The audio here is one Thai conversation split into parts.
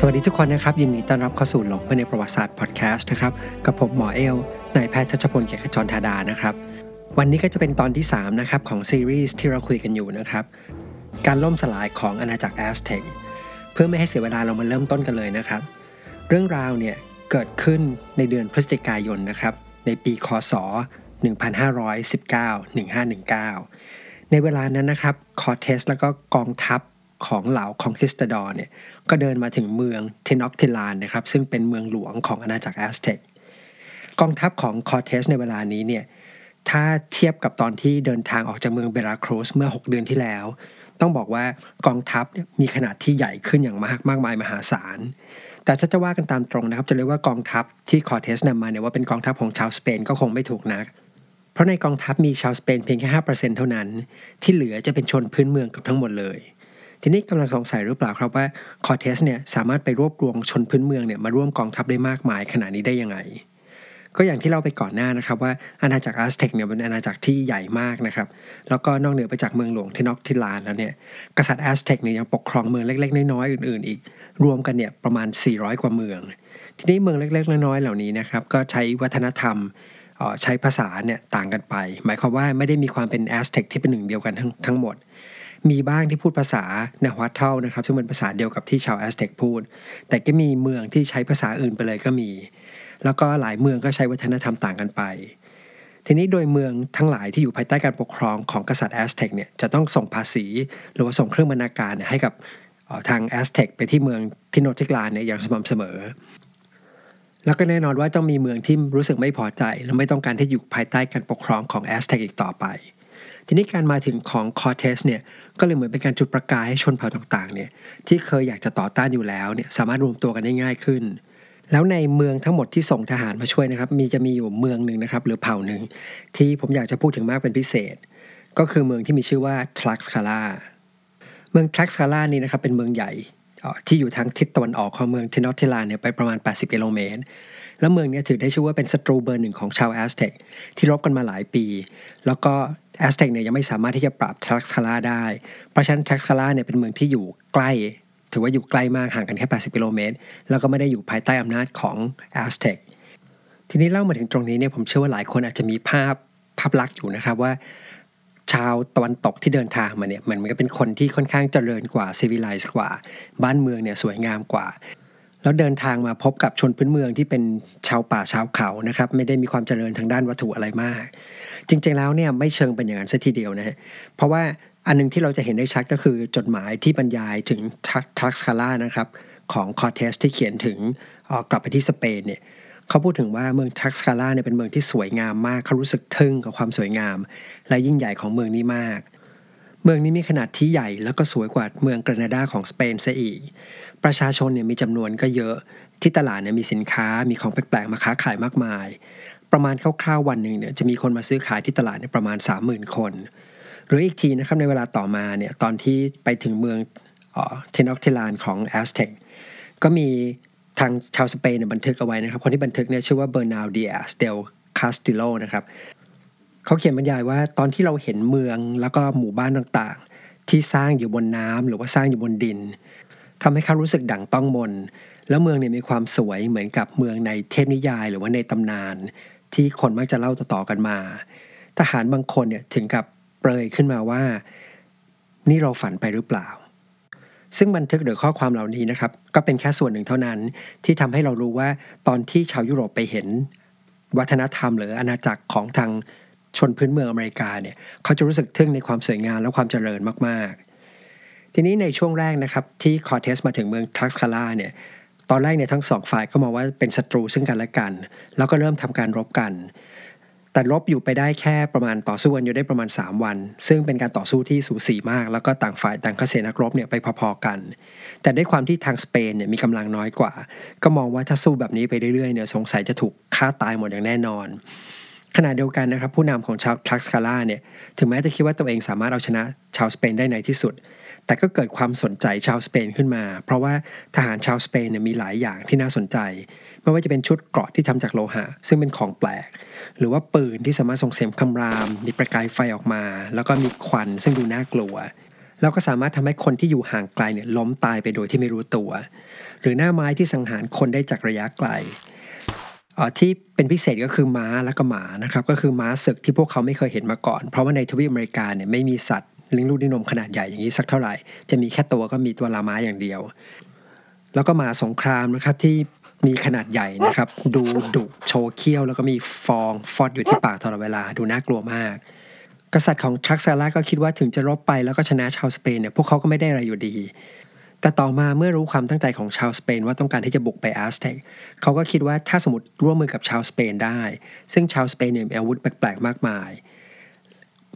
สวัสดีทุกคนนะครับ ยินดีต้อนรับเข้าสู่หลงไปในประวัติศาสตร์พอดแคสต์นะครับ กับผมหมอเอลนายแพทย์ชัชพลเกียรติขจรธาดานะครับ วันนี้ก็จะเป็นตอนที่ 3 นะครับ ของซีรีส์ที่เราคุยกันอยู่นะครับ การล่มสลายของอาณาจักรแอสเท็กเพื่อไม่ให้เสียเวลาเรามาเริ่มต้นกันเลยนะครับ เรื่องราวเนี่ยเกิดขึ้นในเดือนพฤศจิกายนนะครับ ในปีคศ 1519 1519 ในเวลานั้นนะครับคอเทสแล้วก็กองทัพ ของเหล่า conquistador เนี่ยก็เดินมาถึงเมืองเทนอกทิลานนะครับซึ่งเป็นเมืองหลวงของอาณาจักรแอสเท็กกองทัพของคอเทสในเวลานี้เนี่ยถ้าเทียบกับตอนที่เดินทางออกจากเมืองเบราครูสเมื่อ 6 เดือนที่แล้ว ต้องบอกว่ากองทัพมีขนาดที่ใหญ่ขึ้นอย่างมากมากมายมหาศาล แต่ถ้าจะว่ากันตามตรงนะครับ จะเรียกว่ากองทัพที่คอเทสนำมาเนี่ยว่าเป็นกองทัพของชาวสเปนก็คงไม่ถูกนัก เพราะในกองทัพมีชาวสเปนเพียงแค่5%เท่านั้น ที่เหลือจะเป็นชนพื้นเมืองเกือบทั้งหมดเลย ทีนี้กำลังสงสัยหรือเปล่าครับว่าคอร์เทสเนี่ยสามารถไปรวบรวมชนพื้นเมืองเนี่ยมาร่วมกองทัพได้มากมายขนาดนี้ได้ยังไง ก็อย่างที่เราไปก่อนหน้านะครับว่าอาณาจักรอาสเท็กเนี่ยเป็นอาณาจักรที่ใหญ่มากนะครับ แล้วก็นอกเหนือไปจากเมืองหลวงเทนอกทิลานแล้วเนี่ยกษัตริย์อาสเท็กเนี่ยยังปกครองเมืองเล็ก ๆ น้อยๆอื่นๆ อีก รวมกันเนี่ยประมาณ 400 กว่าเมือง ทีนี้เมืองเล็กๆน้อยๆเหล่านี้นะครับก็ใช้วัฒนธรรมใช้ภาษาเนี่ยต่างกันไป หมายความว่าไม่ได้มีความเป็นแอสเท็กที่เป็นหนึ่งเดียวกันทั้งทั้งหมด มีบ้างที่พูดภาษาเนวัตเท่านะครับ ซึ่งเป็นภาษาเดียวกับที่ชาวแอสเท็กพูด แต่ก็มีเมืองที่ใช้ภาษาอื่นไปเลยก็มี แล้วก็หลายเมืองก็ใช้วัฒนธรรมต่างกันไป ทีนี้โดยเมืองทั้งหลายที่อยู่ภายใต้การปกครองของกษัตริย์แอสเท็กเนี่ยจะต้องส่งภาษี หรือว่าส่งเครื่องบรรณาการให้กับทางแอสเท็กไปที่เมืองเทนอกทิลานเนี่ยอย่างสม่ำเสมอแล้วก็แน่นอนว่าต้องมีเมืองที่รู้สึกไม่พอใจ และไม่ต้องการที่อยู่ภายใต้การปกครองของแอสเท็กอีกต่อไป ทีนี้การมาถึงของคอร์เทสเนี่ยก็เลยเหมือนเป็นการจุดประกายให้ชนเผ่าต่างๆเนี่ยที่เคยอยากจะต่อต้านอยู่แล้วเนี่ยสามารถรวมตัวกันได้ง่ายขึ้น แล้วในเมืองทั้งหมดที่ส่งทหารมาช่วยนะครับ มีจะมีอยู่เมืองหนึ่งนะครับ หรือเผ่าหนึ่งที่ผมอยากจะพูดถึงมากเป็นพิเศษ ก็คือเมืองที่มีชื่อว่าทลักสคาลาเมืองทลักสคาลานี่นะครับเป็นเมืองใหญ่ที่อยู่ทางทิศตะวันออกของเมืองเทนอกเทลานเนี่ยไปประมาณ 80 กิโลเมตร แล้วเมืองนี้ถือได้ชื่อว่าเป็นศัตรูเบอร์หนึ่งของชาวแอสเท็กที่รบกันมาหลายปี แล้วก็ แอสเท็กเนี่ยยังไม่สามารถที่จะปราบทลักสคาลาได้ เพราะฉะนั้นทลักสคาลาเนี่ยเป็นเมืองที่อยู่ใกล้ ถือว่าอยู่ใกล้มากห่างกันแค่ 80 กิโลเมตร แล้วก็ไม่ได้อยู่ภายใต้อำนาจของแอสเท็กทีนี้เล่ามาถึงตรงนี้เนี่ยผมเชื่อว่าหลายคนอาจจะมีภาพภาพลักษณ์อยู่นะครับว่า ชาวตะวันตกที่เดินทางมาเนี่ยเหมือนมันก็เป็นคนที่ค่อนข้างเจริญกว่าซีวิไลซ์กว่า บ้านเมืองเนี่ยสวยงามกว่า แล้วเดินทางมาพบกับชนพื้นเมืองที่เป็นชาวป่าชาวเขานะครับ ไม่ได้มีความเจริญทางด้านวัตถุอะไรมาก จริงๆแล้วเนี่ยไม่เชิงเป็นอย่างนั้นซะทีเดียวนะฮะเพราะว่าอันนึงที่เราจะเห็นได้ชัดก็คือจดหมายที่บรรยายถึงทักสคาล่านะครับของคอเทสที่เขียนถึงกลับไปที่สเปนเนี่ยเขาพูดถึงว่าเมืองทักสคาล่าเนี่ยเป็นเมืองที่สวยงามมากเขารู้สึกทึ่งกับความสวยงาม และยิ่งใหญ่ของเมืองนี้มาก เมืองนี้มีขนาดที่ใหญ่แล้วก็สวยกว่าเมืองกรนาดาของสเปนซะอีก ประชาชนเนี่ยมีจำนวนก็เยอะ ที่ตลาดเนี่ยมีสินค้ามีของแปลกๆมาค้าขายมากมาย ประมาณคร่าวๆวันหนึ่งเนี่ยจะมีคนมาซื้อขายที่ตลาดเนี่ยประมาณ 30,000 คน หรืออีกทีนะครับในเวลาต่อมาเนี่ยตอนที่ไปถึงเมืองเทนอกเทลานของแอสเท็กก็มีทางชาวสเปนเนี่ยบันทึกเอาไว้นะครับ คนที่บันทึกเนี่ยชื่อว่าเบอร์นาลดิอาซเดลคาสติโลนะครับเขาเขียนบรรยายว่าตอนที่เราเห็นเมืองแล้วก็หมู่บ้านต่างๆ ที่สร้างอยู่บนน้ำหรือว่าสร้างอยู่บนดิน ทำให้เขารู้สึกดั่งต้องมนตร์ แล้วเมืองเนี่ยมีความสวยเหมือนกับเมืองในเทพนิยายหรือว่าในตำนาน ที่คนมักจะเล่าต่อๆกันมา ทหารบางคนเนี่ยถึงกับเปรยขึ้นมาว่า นี่เราฝันไปหรือเปล่า ซึ่งบันทึกหรือข้อความเหล่านี้นะครับ ก็เป็นแค่ส่วนหนึ่งเท่านั้น ที่ทำให้เรารู้ว่าตอนที่ชาวยุโรปไปเห็น วัฒนธรรมหรืออาณาจักรของทางชนพื้นเมืองอเมริกาเนี่ยเขาจะรู้สึกทึ่งในความสวยงามและความเจริญมากๆ ทีนี้ในช่วงแรกนะครับที่คอเทสมาถึงเมืองทักสคาล่าเนี่ยตอนแรกเนี่ยทั้งสองฝ่ายก็มองว่าเป็นศัตรูซึ่งกันและกัน แล้วก็เริ่มทำการรบกัน แต่รบอยู่ไปได้แค่ประมาณต่อสู้กันอยู่ได้ประมาณ 3 วัน ซึ่งเป็นการต่อสู้ที่สูสีมาก แล้วก็ต่างฝ่ายต่างก็เสนักรบเนี่ยไปพอๆกัน แต่ด้วยความที่ทางสเปนเนี่ยมีกำลังน้อยกว่า ก็มองว่าถ้าสู้แบบนี้ไปเรื่อยๆเนี่ยสงสัยจะถูกฆ่าตายหมดอย่างแน่นอนขณะเดียวกันนะครับผู้นำของชาวทรักสคาล่าเนี่ยถึงแม้จะคิดว่าตัวเองสามารถเอาชนะชาวสเปนได้ในที่สุด แต่ก็เกิดความสนใจชาวสเปนขึ้นมา เพราะว่าทหารชาวสเปนเนี่ยมีหลายอย่างที่น่าสนใจ ไม่ว่าจะเป็นชุดเกราะที่ทำจากโลหะ ซึ่งเป็นของแปลก หรือว่าปืนที่สามารถส่งเสียงคำราม มีประกายไฟออกมา แล้วก็มีควันซึ่งดูน่ากลัวแล้วก็สามารถทำให้คนที่อยู่ห่างไกลเนี่ยล้มตายไปโดยที่ไม่รู้ตัว หรือหน้าไม้ที่สังหารคนได้จากระยะไกลที่เป็นพิเศษก็คือม้าและก็หมานะครับก็คือม้าศึกที่พวกเขาไม่เคยเห็นมาก่อน เพราะว่าในทวีปอเมริกาเนี่ยไม่มีสัตว์ ลี้ยงลูกด้วยนมขนาดใหญ่อย่างนี้สักเท่าไหร่ จะมีแค่ตัวก็มีตัวลาม้าอย่างเดียว แล้วก็มาสงครามนะครับที่มีขนาดใหญ่นะครับ ดูดุโชว์เขี้ยว แล้วก็มีฟองฟอดอยู่ที่ปากตลอดเวลาดูน่ากลัวมาก กษัตริย์ของทรักซาร่าก็คิดว่าถึงจะรบไปแล้วก็ชนะชาวสเปนเนี่ยพวกเขาก็ไม่ได้อะไรอยู่ดี แต่ต่อมาเมื่อรู้ความตั้งใจของชาวสเปนว่าต้องการที่จะบุกไปอาสเทกเขาก็คิดว่าถ้าสมมติร่วมมือกับชาวสเปนได้ ซึ่งชาวสเปนเนี่ยมีอาวุธแปลกๆมากมาย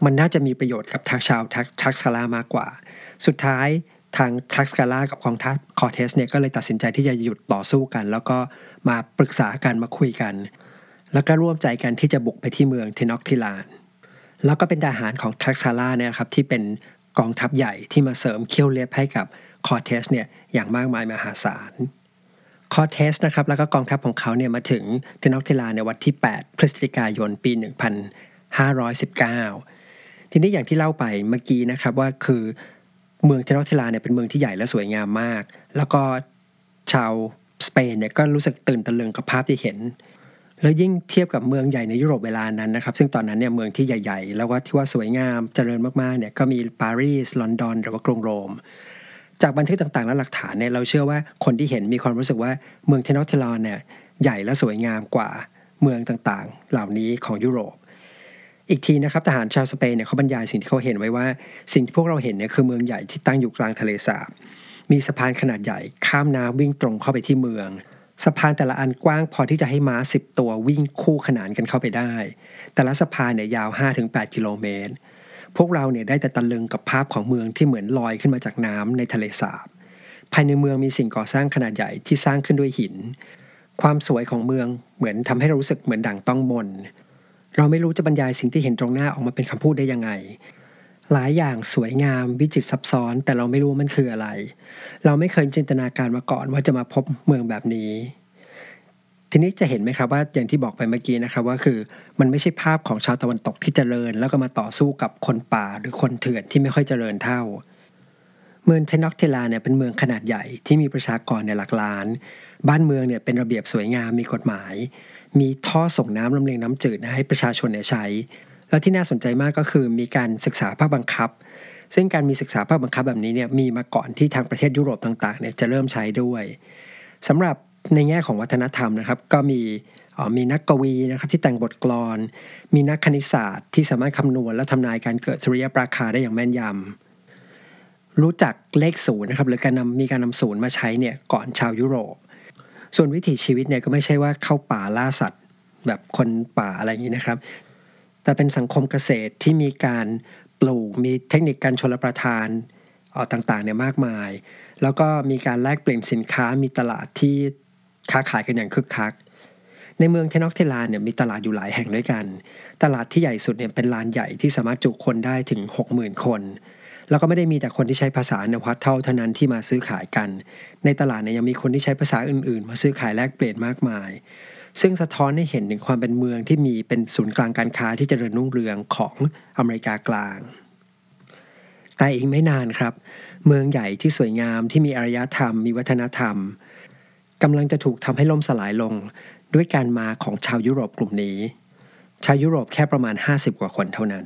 มันน่าจะมีประโยชน์กับทางชาวทลักสคาลามากกว่า สุดท้ายทางทลักสคาลากับกองทัพคอเทสเนี่ยก็เลยตัดสินใจที่จะหยุดต่อสู้กัน แล้วก็มาปรึกษากันมาคุยกัน แล้วก็ร่วมใจกันที่จะบุกไปที่เมืองเทนอกทิลาน แล้วก็เป็นทหารของทลักสคาลาเนี่ยครับที่เป็นกองทัพใหญ่ที่มาเสริมเขี้ยวเล็บให้กับคอเทสเนี่ยอย่างมากมายมหาศาลคอเทสนะครับแล้วก็กองทัพของเขาเนี่ยมาถึงเทนอกทิลาในวันที่ 8 พฤศจิกายนปี 1519 ทีนี้อย่างที่เล่าไปเมื่อกี้นะครับว่าคือเมืองเทนอทิลาเนี่ยเป็นเมืองที่ใหญ่และสวยงามมาก แล้วก็ชาวสเปนเนี่ยก็รู้สึกตื่นตะลึงกับภาพที่เห็น แล้วยิ่งเทียบกับเมืองใหญ่ในยุโรปเวลานั้นนะครับ ซึ่งตอนนั้นเนี่ยเมืองที่ใหญ่ๆ แล้วก็ที่ว่าสวยงามเจริญมากๆเนี่ยก็มีปารีสลอนดอนหรือว่ากรุงโรม จากบันทึกต่างๆ และหลักฐานเนี่ยเราเชื่อว่าคนที่เห็นมีความรู้สึกว่าเมืองเทนอทิลาเนี่ยใหญ่และสวยงามกว่าเมืองต่างๆ เหล่านี้ของยุโรป อีกทีนะครับทหารชาวสเปนเนี่ยเขาบรรยายสิ่งที่เขาเห็นไว้ว่า สิ่งที่พวกเราเห็นเนี่ยคือเมืองใหญ่ที่ตั้งอยู่กลางทะเลสาบมีสะพานขนาดใหญ่ข้ามน้ำวิ่งตรงเข้าไปที่เมืองสะพานแต่ละอันกว้างพอที่จะให้ม้าสิบตัววิ่งคู่ขนานกันเข้าไปได้ แต่ละสะพานเนี่ยยาว 5-8 กิโลเมตร พวกเราเนี่ยได้แต่ตะลึงกับภาพของเมืองที่เหมือนลอยขึ้นมาจากน้ำในทะเลสาบ ภายในเมืองมีสิ่งก่อสร้างขนาดใหญ่ที่สร้างขึ้นด้วยหิน ความสวยของเมืองเหมือนทำให้เรารู้สึกเหมือนดั่งต้องมน เราไม่รู้จะบรรยายสิ่งที่เห็นตรงหน้าออกมาเป็นคำพูดได้ยังไง หลายอย่างสวยงามวิจิตรซับซ้อน แต่เราไม่รู้มันคืออะไร เราไม่เคยจินตนาการมาก่อนว่าจะมาพบเมืองแบบนี้ ทีนี้จะเห็นไหมครับว่าอย่างที่บอกไปเมื่อกี้นะครับว่าคือมันไม่ใช่ภาพของชาวตะวันตกที่เจริญ แล้วก็มาต่อสู้กับคนป่าหรือคนเถื่อนที่ไม่ค่อยเจริญเท่าเมืองเทนอกเทลาเนี่ยเป็นเมืองขนาดใหญ่ที่มีประชากรในหลักล้าน บ้านเมืองเนี่ยเป็นระเบียบสวยงามมีกฎหมาย มีท่อส่งน้ำลำเลียงน้ำจืดนะให้ประชาชนเนี่ยใช้ แล้วที่น่าสนใจมากก็คือมีการศึกษาภาคบังคับ ซึ่งการมีศึกษาภาคบังคับแบบนี้เนี่ยมีมาก่อนที่ทางประเทศยุโรปต่างๆเนี่ยจะเริ่มใช้ด้วยสำหรับในแง่ของวัฒนธรรมนะครับ ก็มีมีนักกวีนะครับที่แต่งบทกลอน มีนักคณิตศาสตร์ที่สามารถคำนวณและทำนายการเกิดสุริยปราคาได้อย่างแม่นยำรู้จักเลขศูนย์นะครับหรือการนำมีการนำศูนย์มาใช้เนี่ยก่อนชาวยุโรป ส่วนวิถีชีวิตเนี่ยก็ไม่ใช่ว่าเข้าป่าล่าสัตว์ แบบคนป่าอะไรอย่างนี้นะครับ แต่เป็นสังคมเกษตรที่มีการปลูกมีเทคนิคการชลประทานออต่างๆเนี่ยมากมาย แล้วก็มีการแลกเปลี่ยนสินค้ามีตลาดที่ค้าขายกันอย่างคึกคัก ในเมืองเทนอกเทลานเนี่ยมีตลาดอยู่หลายแห่งด้วยกัน ตลาดที่ใหญ่สุดเนี่ยเป็นลานใหญ่ที่สามารถจุคนได้ถึง 60,000 คน แล้วก็ไม่ได้มีแต่คนที่ใช้ภาษานวัตเท่าเท่านั้นที่มาซื้อขายกัน ในตลาดเนี่ยยังมีคนที่ใช้ภาษาอื่นๆ มาซื้อขายแลกเปลี่ยนมากมาย ซึ่งสะท้อนให้เห็นถึงความเป็นเมืองที่มีเป็นศูนย์กลางการค้าที่จเจริญรุ่งเรืองของอเมริกากลาง แต่อีกไม่นานครับ เมืองใหญ่ที่สวยงามที่มีอารยธรรม มีวัฒนธรรมกำลังจะถูกทำให้ล่มสลายลง ด้วยการมาของชาวยุโรปกลุ่มนี้ ชาวยุโรปแค่ประมาณ 50 กว่าคนเท่านั้น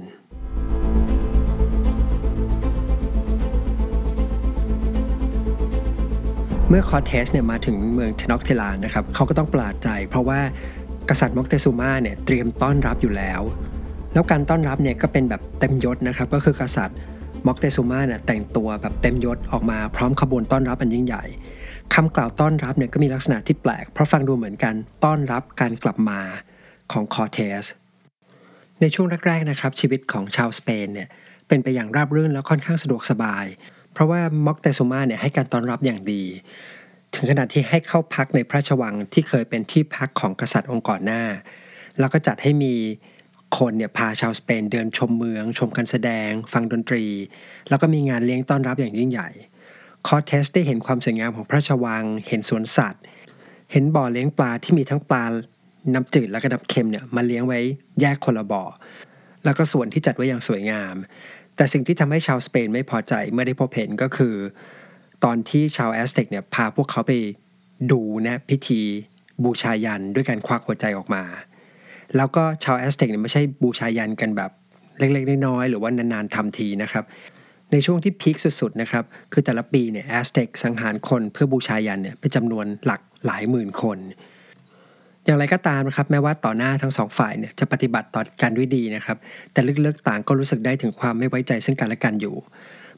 เมื่อคอร์เทสเนี่ยมาถึงเมืองเทนอกเทลานะครับเขาก็ต้องประหลาดใจ เพราะว่ากษัตริย์มอกเตซูมาเนี่ยเตรียมต้อนรับอยู่แล้ว แล้วการต้อนรับเนี่ยก็เป็นแบบเต็มยศนะครับก็คือกษัตริย์มอกเตซูมาเนี่ยแต่งตัวแบบเต็มยศออกมาพร้อมขบวนต้อนรับอันยิ่งใหญ่คำกล่าวต้อนรับเนี่ยก็มีลักษณะที่แปลก เพราะฟังดูเหมือนการต้อนรับการกลับมาของคอร์เทสในช่วงแรกๆนะครับชีวิตของชาวสเปนเนี่ยเป็นไปอย่างราบรื่นแล้วค่อนข้างสะดวกสบาย เพราะว่าม็อกเตซูมาเนี่ยให้การต้อนรับอย่างดี ถึงขนาดที่ให้เข้าพักในพระราชวังที่เคยเป็นที่พักของกษัตริย์องค์ก่อนหน้า แล้วก็จัดให้มีคนเนี่ยพาชาวสเปนเดินชมเมือง ชมการแสดง ฟังดนตรี แล้วก็มีงานเลี้ยงต้อนรับอย่างยิ่งใหญ่คอเทสได้เห็นความสวยงามของพระราชวัง เห็นสวนสัตว์ เห็นบ่อเลี้ยงปลาที่มีทั้งปลาน้ำจืดและก็น้ำเค็มเนี่ยมาเลี้ยงไว้แยกคนละบ่อ แล้วก็สวนที่จัดไว้อย่างสวยงาม แต่สิ่งที่ทำให้ชาวสเปนไม่พอใจเมื่อได้พบเห็นก็คือ ตอนที่ชาวแอสเท็กเนี่ยพาพวกเขาไปดูนะพิธีบูชายัญด้วยการควักหัวใจออกมา แล้วก็ชาวแอสเท็กเนี่ยไม่ใช่บูชายัญกันแบบเล็กๆน้อยๆหรือว่านานๆทำทีนะครับในช่วงที่พีคสุดๆนะครับ คือแต่ละปีเนี่ยแอสเท็กสังหารคนเพื่อบูชายันเนี่ยเป็นจำนวนหลักหลายหมื่นคน อย่างไรก็ตามนะครับ แม้ว่าต่อหน้าทั้งสองฝ่ายเนี่ยจะปฏิบัติต่อกันด้วยดีนะครับ แต่ลึกๆต่างก็รู้สึกได้ถึงความไม่ไว้ใจซึ่งกันและกันอยู่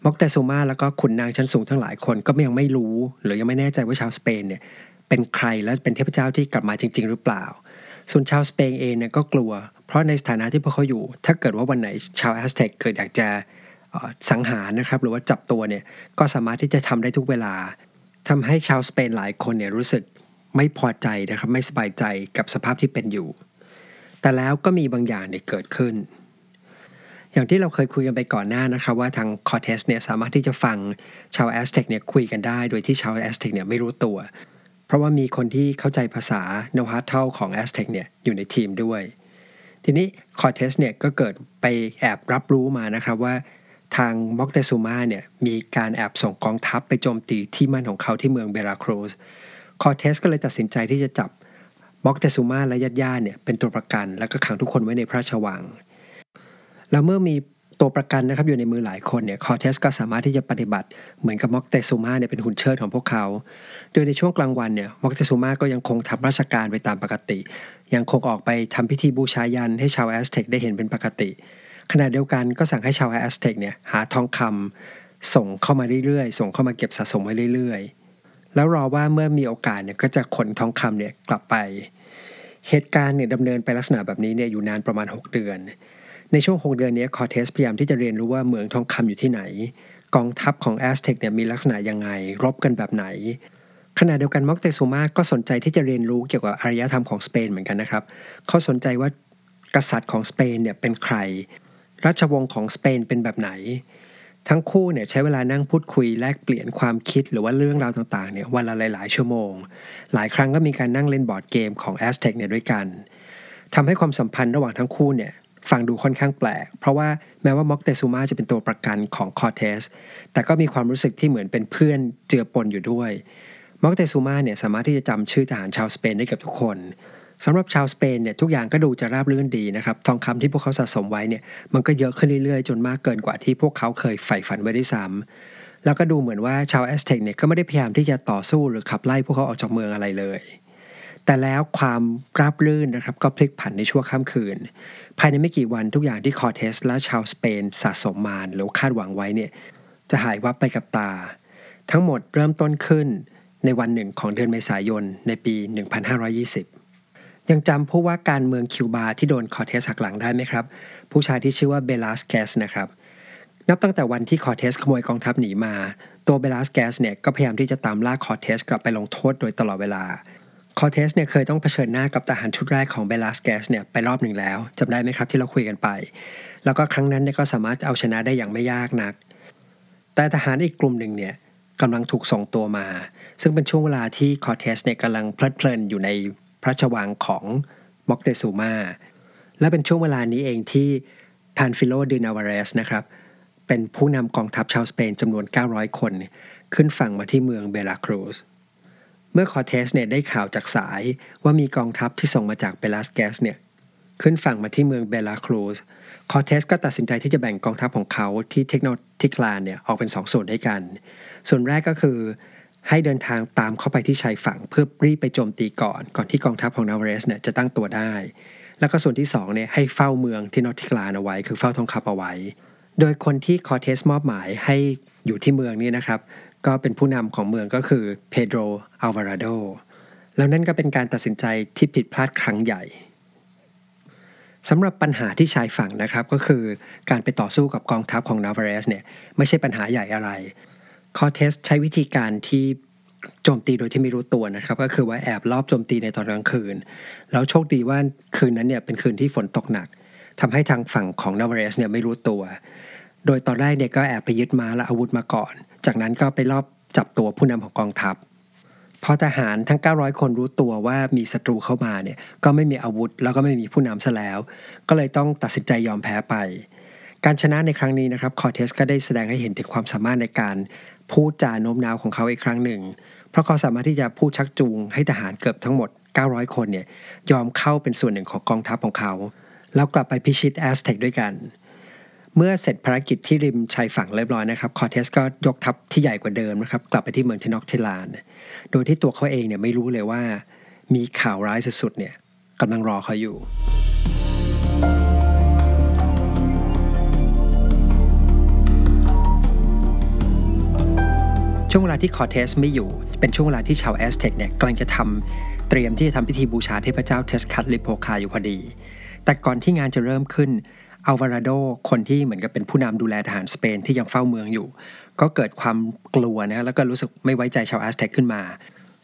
มอกเตซูมาแล้วก็ขุนนางชั้นสูงทั้งหลายคนก็ยังไม่รู้ หรือยังไม่แน่ใจว่าชาวสเปนเนี่ยเป็นใครและเป็นเทพเจ้าที่กลับมาจริง ๆ หรือเปล่า ส่วนชาวสเปนเองเนี่ยก็กลัว เพราะในสถานะที่พวกเขาอยู่ ถ้าเกิดว่าวันไหนชาวแอสเท็กเกิดอยากจะสังหารนะครับ หรือว่าจับตัวเนี่ยก็สามารถที่จะทำได้ทุกเวลาทำให้ชาวสเปนหลายคนเนี่ยรู้สึก ไม่พอใจนะครับไม่สบายใจกับสภาพที่เป็นอยู่ แต่แล้วก็มีบางอย่างเนี่ยเกิดขึ้น อย่างที่เราเคยคุยกันไปก่อนหน้านะครับว่าทางคอเทสเนี่ยสามารถที่จะฟังชาวแอสเท็กเนี่ยคุยกันได้ โดยที่ชาวแอสเท็กเนี่ยไม่รู้ตัว เพราะว่ามีคนที่เข้าใจภาษาโนฮัตเทลของ แอสเท็ก เนี่ยอยู่ในทีมด้วย ทีนี้คอเทสเนี่ยก็เกิดไปแอบรับรู้มานะครับว่าทางมอกเตซูมาเนี่ยมีการแอบส่งกองทัพไปโจมตีที่มั่นของเขาที่เมืองเบราครูส คอร์เทสก็เลยตัดสินใจที่จะจับม็อกเตซูมาและญาติญาติเนี่ยเป็นตัวประกัน แล้วก็ขังทุกคนไว้ในพระราชวัง แล้วเมื่อมีตัวประกันนะครับอยู่ในมือหลายคนเนี่ยคอเทสก็สามารถที่จะปฏิบัติเหมือนกับม็อกเตซูมาเนี่ยเป็นหุ่นเชิดของพวกเขา โดยในช่วงกลางวันเนี่ยม็อกเตซูมาก็ยังคงทำราชการไปตามปกติ ยังคงออกไปทำพิธีบูชายัญให้ชาวแอสเท็กได้เห็นเป็นปกติ ขณะเดียวกันก็สั่งให้ชาวแอสเท็กเนี่ยหาทองคำส่งเข้ามาเรื่อยๆ ส่งเข้ามาเก็บสะสมไว้เรื่อยๆ แล้วรอว่าเมื่อมีโอกาสเนี่ยก็จะขนทองคำเนี่ยกลับไป เหตุการณ์เนี่ยดำเนินไปลักษณะแบบนี้เนี่ยอยู่นานประมาณ 6 เดือน ในช่วง 6 เดือนนี้คอเทสพยายามที่จะเรียนรู้ว่าเมืองทองคำอยู่ที่ไหน กองทัพของแอสเท็กเนี่ยมีลักษณะยังไง รบกันแบบไหนขณะเดียวกันมอกเตซูมาก็สนใจที่จะเรียนรู้เกี่ยวกับอารยธรรมของสเปนเหมือนกันนะครับ เขาสนใจว่ากษัตริย์ของสเปนเนี่ยเป็นใคร ราชวงศ์ของสเปนเป็นแบบไหน ทั้งคู่เนี่ยใช้เวลานั่งพูดคุยแลกเปลี่ยนความคิดหรือว่าเรื่องราวต่างๆเนี่ยวันละหลายๆชั่วโมง หลายครั้งก็มีการนั่งเล่นบอร์ดเกมของแอสเท็กเนี่ยด้วยกันทำให้ความสัมพันธ์ระหว่างทั้งคู่เนี่ยฟังดูค่อนข้างแปลก เพราะว่าแม้ว่ามอกเตซูมาจะเป็นตัวประกันของคอเทส แต่ก็มีความรู้สึกที่เหมือนเป็นเพื่อนเจือปนอยู่ด้วย มอกเตซูมาเนี่ยสามารถที่จะจำชื่อทหารชาวสเปนได้เกือบทุกคน สำหรับชาวสเปนเนี่ยทุกอย่างก็ดูจะราบรื่นดีนะครับทองคำที่พวกเขาสะสมไว้เนี่ยมันก็เยอะขึ้นเรื่อยๆ จนมากเกินกว่าที่พวกเขาเคยใฝ่ฝันไว้ด้วยซ้ำแล้วก็ดูเหมือนว่าชาวแอสเท็กเนี่ยก็ไม่ได้พยายามที่จะต่อสู้หรือขับไล่พวกเขาออกจากเมืองอะไรเลย แต่แล้วความราบรื่นนะครับก็พลิกผันในชั่วข้ามคืน ภายในไม่กี่วันทุกอย่างที่คอเทสและชาวสเปนสะสมมาหรือคาดหวังไว้เนี่ยจะหายวับไปกับตา ทั้งหมดเริ่มต้นขึ้นในวันหนึ่งของเดือนเมษายนในปี 1520 ยังจำผู้ว่าการเมืองคิวบาที่โดนคอเทสหักหลังได้ไหมครับ ผู้ชายที่ชื่อว่าเบลาสแกสนะครับนับตั้งแต่วันที่คอเทสขโมยกองทัพหนีมา ตัวเบลาสแกสเนี่ยก็พยายามที่จะตามล่าคอเทสกลับไปลงโทษโดยตลอดเวลาคอเทสเนี่ยเคยต้องเผชิญหน้ากับทหารชุดแรกของเบลาสแกสเนี่ยไปรอบหนึ่งแล้วจำได้ไหมครับที่เราคุยกันไป แล้วก็ครั้งนั้นเนี่ยก็สามารถเอาชนะได้อย่างไม่ยากนัก แต่ทหารอีกกลุ่มหนึ่งเนี่ยกำลังถูกส่งตัวมา ซึ่งเป็นช่วงเวลาที่คอเทสเนี่ยกำลังเพลิดเพลินอยู่ใน พระราชวังของม็อกเตซูมา และเป็นช่วงเวลานี้เองที่พานฟิโลดินาวาเรสนะครับ เป็นผู้นำกองทัพชาวสเปนจำนวน 900 คน ขึ้นฝั่งมาที่เมืองเบลาครูสเมื่อคอเทสเนี่ยได้ข่าวจากสายว่ามีกองทัพที่ส่งมาจากเบลาสแกสเนี่ยขึ้นฝั่งมาที่เมืองเบลาครูสคอเทสก็ตัดสินใจที่จะแบ่งกองทัพของเขาที่เทคโนทิคลานเนี่ยออกเป็น 2 ส่วนด้วยกัน ส่วนแรกก็คือ ให้เดินทางตามเข้าไปที่ชายฝั่งเพื่อรีบไปโจมตีก่อน ก่อนที่กองทัพของนาวาเรสเนี่ยจะตั้งตัวได้ แล้วก็ส่วนที่2เนี่ยให้เฝ้าเมืองเทนอติคลานเอาไว้ คือเฝ้าทองคำเอาไว้ โดยคนที่คอเทสมอบหมายให้อยู่ที่เมืองนี้นะครับ ก็เป็นผู้นำของเมืองก็คือเพโดรอัลวาราโดแล้วนั่นก็เป็นการตัดสินใจที่ผิดพลาดครั้งใหญ่สำหรับปัญหาที่ชายฝั่งนะครับก็คือการไปต่อสู้กับกองทัพของนาวาเรสเนี่ยไม่ใช่ปัญหาใหญ่อะไร คอเทสใช้วิธีการที่โจมตีโดยที่ไม่รู้ตัวนะครับ ก็คือว่าแอบลอบโจมตีในตอนกลางคืน แล้วโชคดีว่าคืนนั้นเนี่ยเป็นคืนที่ฝนตกหนักทำให้ทางฝั่งของนาวาเรสเนี่ยไม่รู้ตัว โดยตอนแรกเนี่ยก็แอบไปยึดม้าและอาวุธมาก่อน จากนั้นก็ไปรอบจับตัวผู้นำของกองทัพพอทหารทั้ง 900 คนรู้ตัวว่ามีศัตรูเข้ามาเนี่ยก็ไม่มีอาวุธแล้วก็ไม่มีผู้นำซะแล้ว ก็เลยต้องตัดสินใจยอมแพ้ไป การชนะในครั้งนี้นะครับคอเทสก็ได้แสดงให้เห็นถึงความสามารถในการ พูดจาโน้มน้าวของเขาอีกครั้งหนึ่ง เพราะเขาสามารถที่จะพูดชักจูงให้ทหารเกือบทั้งหมด 900 คนเนี่ยยอมเข้าเป็นส่วนหนึ่งของกองทัพของเขา แล้วกลับไปพิชิตแอสเท็กด้วยกัน เมื่อเสร็จภารกิจที่ริมชายฝั่งเรียบร้อยนะครับคอเทสก็ยกทัพที่ใหญ่กว่าเดิมนะครับกลับไปที่เมืองเทนอกเทลาน โดยที่ตัวเขาเองเนี่ยไม่รู้เลยว่า มีข่าวร้ายสุดๆเนี่ยกำลังรอเขาอยู่ ช่วงเวลาที่คอเทสไม่อยู่ เป็นช่วงเวลาที่ชาวแอสเท็กเนี่ยกำลังจะทำเตรียมที่จะทำพิธีบูชาเทพเจ้าเทสคัตลิโพคาอยู่พอดี แต่ก่อนที่งานจะเริ่มขึ้นอัลวาราโดคนที่เหมือนกับเป็นผู้นำดูแลทหารสเปนที่ยังเฝ้าเมืองอยู่ ก็เกิดความกลัวนะแล้วก็รู้สึกไม่ไว้ใจชาวแอสเท็กขึ้นมา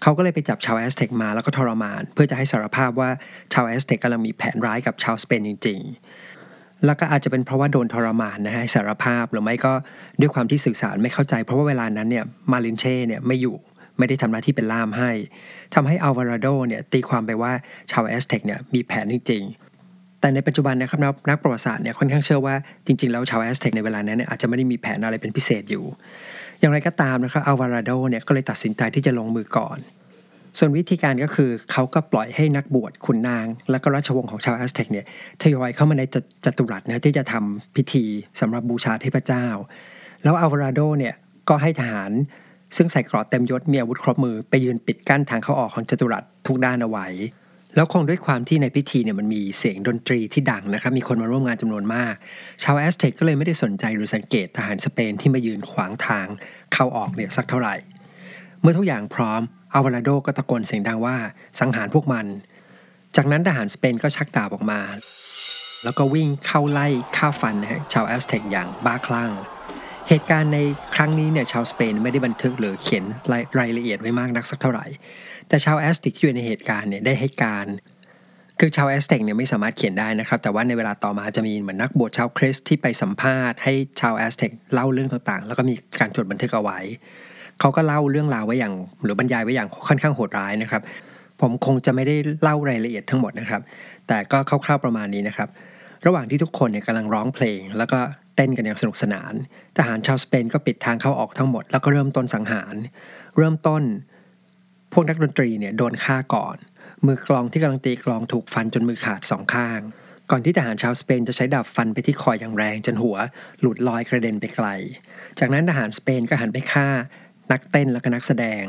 เขาก็เลยไปจับชาวแอสเท็กมาแล้วก็ทรมาน เพื่อจะให้สารภาพว่าชาวแอสเท็กกำลังมีแผนร้ายกับชาวสเปนจริงๆ แล้วก็อาจจะเป็นเพราะว่าโดนทรมานนะฮะสารภาพหรือไม่ก็ด้วยความที่สื่อสารไม่เข้าใจ เพราะว่าเวลานั้นเนี่ยมาลินเช่เนี่ยไม่อยู่ไม่ได้ทำหน้าที่เป็นล่ามให้ทำให้อัลวาราโดเนี่ยตีความไปว่าชาวแอสเท็กเนี่ยมีแผนจริงๆ แต่ในปัจจุบันนะครับนักนักประวัติศาสตร์เนี่ยค่อนข้างเชื่อว่าจริง ๆ แล้วชาวแอสเท็กในเวลานั้นเนี่ยอาจจะไม่ได้มีแผนอะไรเป็นพิเศษอยู่ อย่างไรก็ตามนะครับอัลวาราโดเนี่ยก็เลยตัดสินใจที่จะลงมือก่อน ส่วนวิธีการก็คือเขาก็ปล่อยให้นักบวชขุนนาง และก็ราชวงศ์ของชาวแอสเท็กเนี่ยทยอยเข้ามาในจตุรัสนะที่จะทำพิธีสำหรับบูชาเทพเจ้า แล้วอัลวาราโดเนี่ยก็ให้ทหาร ซึ่งใส่เกราะเต็มยศมีอาวุธครบมือไปยืนปิดกั้นทางเข้าออกของจตุรัสทุกด้านเอาไว้ แล้วคงด้วยความที่ในพิธีเนี่ยมันมีเสียงดนตรีที่ดังนะครับมีคนมาร่วมงานจำนวนมาก ชาวแอสเท็กก็เลยไม่ได้สนใจหรือสังเกตทหารสเปนที่มายืนขวางทางเข้าออกเนี่ยสักเท่าไหร่ เมื่อทุกอย่างพร้อม อัลวาราโดก็ตะโกนเสียงดังว่าสังหารพวกมัน จากนั้นทหารสเปนก็ชักดาบออกมา แล้วก็วิ่งเข้าไล่ฆ่าฟันชาวแอสเท็กอย่างบ้าคลั่ง เหตุการณ์ในครั้งนี้เนี่ยชาวสเปนไม่ได้บันทึกหรือเขียนรายรายละเอียดไว้มากนักสักเท่าไหร่ แต่ชาวแอสเท็กที่อยู่ในเหตุการณ์เนี่ยได้ให้การคือชาวแอสเท็กเนี่ยไม่สามารถเขียนได้นะครับ แต่ว่าในเวลาต่อมาจะมีเหมือนนักบวชชาวคริสต์ที่ไปสัมภาษณ์ให้ชาวแอสเท็กเล่าเรื่องต่างๆ แล้วก็มีการจดบันทึกเอาไว้ เขาก็เล่าเรื่องราวไว้อย่าง หรือบรรยายไว้อย่างค่อนข้างโหดร้ายนะครับ ผมคงจะไม่ได้เล่ารายละเอียดทั้งหมดนะครับ แต่ก็คร่าวๆประมาณนี้นะครับ ระหว่างที่ทุกคนเนี่ยกำลังร้องเพลง แล้วก็เต้นกันอย่างสนุกสนาน ทหารชาวสเปนก็ปิดทางเข้าออกทั้งหมด แล้วก็เริ่มต้นสังหาร เริ่มต้น พวกนักดนตรีเนี่ยโดนฆ่าก่อน มือกลองที่กำลังตีกลองถูกฟันจนมือขาดสองข้างก่อนที่ทหารชาวสเปนจะใช้ดาบฟันไปที่คออย่างแรงจนหัว หลุดลอยกระเด็นไปไกล จากนั้นทหารสเปนก็หันไปฆ่า นักเต้นและก็นักแสดง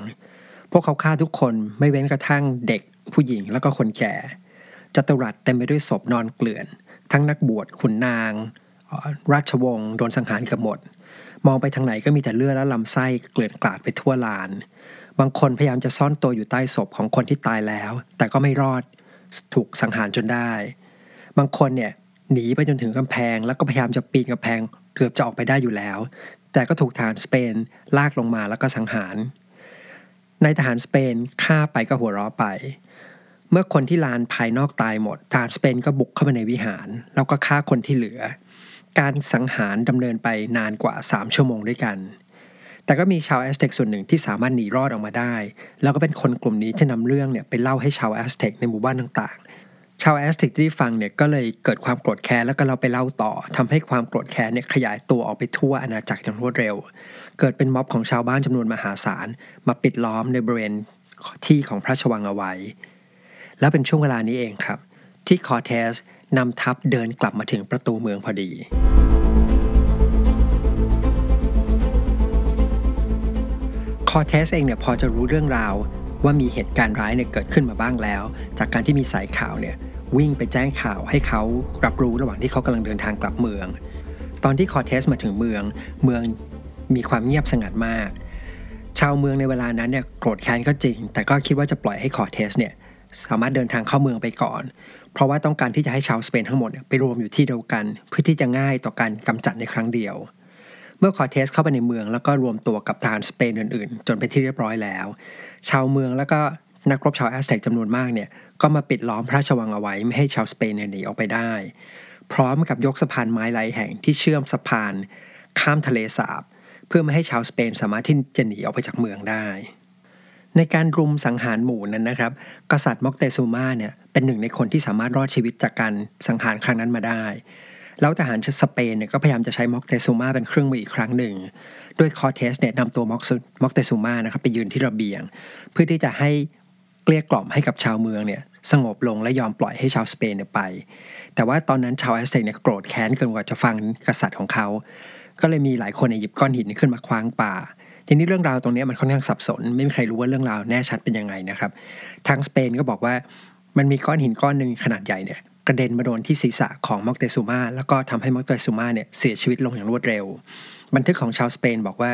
พวกเขาฆ่าทุกคนไม่เว้นกระทั่งเด็กผู้หญิงแล้วก็คนแก่จัตุรัสเต็มไปด้วยศพนอนเกลื่อน ทั้งนักบวชขุนนาง ราชวงศ์โดนสังหารเกือบหมด มองไปทางไหนก็มีแต่เลือดและลำไส้เกลื่อนกลาดไปทั่วลาน บางคนพยายามจะซ่อนตัวอยู่ใต้ศพของคนที่ตายแล้ว แต่ก็ไม่รอดถูกสังหารจนได้ บางคนเนี่ยหนีไปจนถึงกำแพง แล้วก็พยายามจะปีนกำแพง เกือบจะออกไปได้อยู่แล้ว แต่ก็ถูกทหารสเปนลากลงมาแล้วก็สังหารนายทหารสเปนฆ่าไปก็หัวเราะไป เมื่อคนที่ลานภายนอกตายหมดทหารสเปนก็บุกเข้ามาในวิหาร แล้วก็ฆ่าคนที่เหลือ การสังหารดำเนินไปนานกว่า 3 ชั่วโมงด้วยกัน แต่ก็มีชาวแอสเท็กส่วนหนึ่งที่สามารถหนีรอดออกมาได้ แล้วก็เป็นคนกลุ่มนี้ที่นำเรื่องเนี่ยไปเล่าให้ชาวแอสเท็กในหมู่บ้านต่าง ชาวแอสเท็กที่ฟังเนี่ยก็เลยเกิดความโกรธแค้นแล้วก็เอาไปเล่าต่อทำให้ความโกรธแค้นเนี่ยขยายตัวออกไปทั่วอาณาจักรอย่างรวดเร็ว เกิดเป็นม็อบของชาวบ้านจำนวนมหาศาล มาปิดล้อมในบริเวณที่ของพระราชวังเอาไว้ แล้วเป็นช่วงเวลานี้เองครับ ที่คอเทสนำทัพเดินกลับมาถึงประตูเมืองพอดี คอเทสเองเนี่ยพอจะรู้เรื่องราว ว่ามีเหตุการณ์ร้ายเนี่ยเกิดขึ้นมาบ้างแล้ว จากการที่มีสายข่าวเนี่ยวิ่งไปแจ้งข่าวให้เขารับรู้ระหว่างที่เขากำลังเดินทางกลับเมือง ตอนที่คอเทสมาถึงเมือง เมืองมีความเงียบสงัดมาก ชาวเมืองในเวลานั้นเนี่ยโกรธแค้นก็จริง แต่ก็คิดว่าจะปล่อยให้คอเทสเนี่ยสามารถเดินทางเข้าเมืองไปก่อน เพราะว่าต้องการที่จะให้ชาวสเปนทั้งหมดเนี่ยไปรวมอยู่ที่เดียวกัน เพื่อที่จะง่ายต่อการกำจัดในครั้งเดียว เมื่อคอร์เทสเข้าไปในเมืองแล้วก็รวมตัวกับทหารสเปนอื่นๆ จนเป็นที่เรียบร้อยแล้ว ชาวเมืองแล้วก็นักรบชาวแอสเท็กจำนวนมากเนี่ยก็มาปิดล้อมพระราชวังเอาไว้ไม่ให้ชาวสเปนหนีออกไปได้ พร้อมกับยกสะพานไม้หลายแห่งที่เชื่อมสะพาน ข้ามทะเลสาบ เพื่อไม่ให้ชาวสเปนสามารถที่จะหนีออกไปจากเมืองได้ ในการรุมสังหารหมู่นั้นนะครับ กษัตริย์มอกเตซูมาเนี่ยเป็นหนึ่งในคนที่สามารถรอดชีวิตจากการสังหารครั้งนั้นมาได้ แล้วทหารสเปนเนี่ยก็พยายามจะใช้ม็อกเตซูมาเป็นเครื่องมืออีกครั้งหนึ่ง ด้วยคอเทสเนี่ยนำตัวม็อกม็อกเตซูมานะครับไปยืนที่ระเบียง เพื่อที่จะให้เกลี้ยกล่อมให้กับชาวเมืองเนี่ยสงบลงและยอมปล่อยให้ชาวสเปนเนี่ยไป แต่ว่าตอนนั้นชาวแอสเท็กเนี่ยโกรธแค้นเกินกว่าจะฟังกษัตริย์ของเขา ก็เลยมีหลายคนหยิบก้อนหินขึ้นมาขว้างปาทีนี้เรื่องราวตรงนี้มันค่อนข้างสับสน ไม่มีใครรู้ว่าเรื่องราวแน่ชัดเป็นยังไงนะครับ ทางสเปนก็บอกว่ามันมีก้อนหินก้อนหนึ่งขนาดใหญ่เนี่ย กระเด็นมาโดนที่ศีรษะของมอกเตซูมาแล้วก็ทำให้มอกเตซูมาเนี่ยเสียชีวิตลงอย่างรวดเร็ว บันทึกของชาวสเปนบอกว่า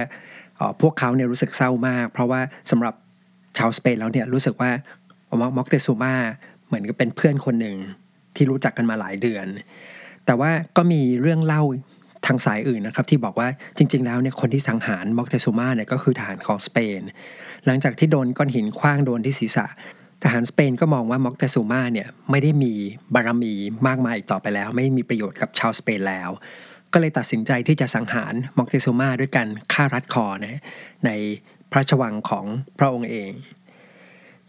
พวกเขาเนี่ยรู้สึกเศร้ามาก เพราะว่าสำหรับชาวสเปนแล้วเนี่ยรู้สึกว่ามอกเตซูมาเหมือนกับเป็นเพื่อนคนหนึ่งที่รู้จักกันมาหลายเดือน แต่ว่าก็มีเรื่องเล่าทางสายอื่นนะครับที่บอกว่าจริง ๆ แล้วเนี่ยคนที่สังหารมอกเตซูมาเนี่ยก็คือทหารของสเปน หลังจากที่โดนก้อนหินคว้างโดนที่ศีรษะ ทหารสเปนก็มองว่ามอกเตซูมาเนี่ยไม่ได้มีบารมีมากมายอีกต่อไปแล้ว ไม่มีประโยชน์กับชาวสเปนแล้ว ก็เลยตัดสินใจที่จะสังหารมอกเตซูมาด้วยการฆ่ารัดคอนะในพระราชวังของพระองค์เอง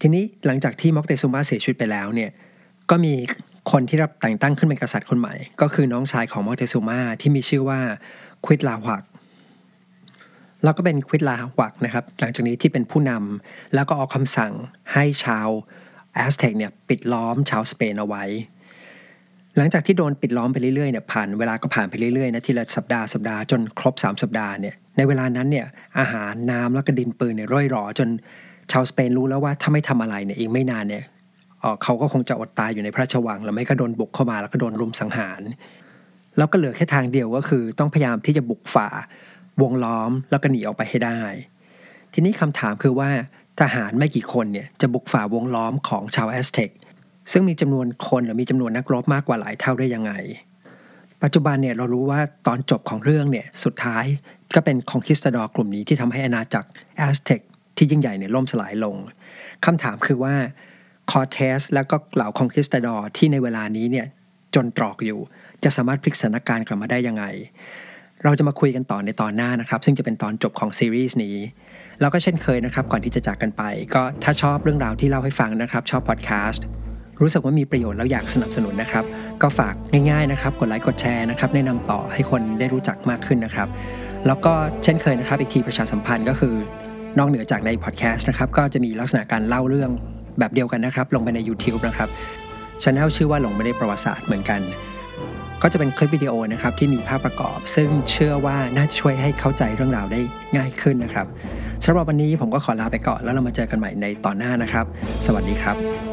ทีนี้หลังจากที่มอกเตซูมาเสียชีวิตไปแล้วเนี่ยก็มีคนที่รับแต่งตั้งขึ้นเป็นกษัตริย์คนใหม่ ก็คือน้องชายของมอกเตซูมาที่มีชื่อว่าควิดลาวัก แล้วก็เป็นควิดลาวักนะครับ หลังจากนี้ที่เป็นผู้นำแล้วก็ออกคำสั่งให้ชาวแอสเท็กเนี่ยปิดล้อมชาวสเปนเอาไว้ หลังจากที่โดนปิดล้อมไปเรื่อยๆเนี่ยผ่านเวลาก็ผ่านไปเรื่อยๆนะทีละสัปดาห์สัปดาห์จนครบ 3 สัปดาห์เนี่ยในเวลานั้นเนี่ยอาหารน้ำแล้วก็ดินปืนเนี่ยร่อยหรอจนชาวสเปนรู้แล้วว่าถ้าไม่ทำอะไรเนี่ยอีกไม่นานเนี่ยเขาก็คงจะอดตายอยู่ในพระราชวัง แล้วไม่ก็โดนบุกเข้ามาแล้วก็โดนรุมสังหาร แล้วก็เหลือแค่ทางเดียวก็คือ ต้องพยายามที่จะบุกฝ่า วงล้อมแล้วก็หนีออกไปให้ได้ ทีนี้คำถามคือว่าทหารไม่กี่คนเนี่ยจะบุกฝ่าวงล้อมของชาวแอสเท็กซึ่งมีจำนวนคนหรือมีจำนวนนักรบมากกว่าหลายเท่าได้ยังไง ปัจจุบันเนี่ยเรารู้ว่าตอนจบของเรื่องเนี่ยสุดท้ายก็เป็น conquistador กลุ่มนี้ที่ทำให้อาณาจักรแอสเท็กที่ยิ่งใหญ่เนี่ยล่มสลายลงคำถามคือว่าคอเทสแล้วก็เหล่า conquistador ที่ในเวลานี้เนี่ยจนตรอกอยู่ จะสามารถพลิกสถานการณ์กลับมาได้ยังไง เราจะมาคุยกันต่อในตอนหน้านะครับ ซึ่งจะเป็นตอนจบของซีรีส์นี้ แล้วก็เช่นเคยนะครับ ก่อนที่จะจากกันไป ก็ถ้าชอบเรื่องราวที่เล่าให้ฟังนะครับ ชอบพอดแคสต์รู้สึกว่ามีประโยชน์แล้วอยากสนับสนุนนะครับ ก็ฝากง่ายๆนะครับ กดไลค์กดแชร์นะครับ แนะนำต่อให้คนได้รู้จักมากขึ้นนะครับ แล้วก็เช่นเคยนะครับ อีกทีประชาสัมพันธ์ก็คือนอกเหนือจากในพอดแคสต์นะครับ ก็จะมีลักษณะการเล่าเรื่องแบบเดียวกันนะครับ ลงไปใน YouTube นะครับช anel ชื่อว่าหลงไม่ได้ประวัติศาสตร์เหมือนกัน ก็จะเป็นคลิปวิดีโอนะครับที่มีภาพประกอบ ซึ่งเชื่อว่าน่าจะช่วยให้เข้าใจเรื่องราวได้ง่ายขึ้นนะครับสำหรับวันนี้ผมก็ขอลาไปก่อนแล้วเรามาเจอกันใหม่ในตอนหน้านะครับ สวัสดีครับ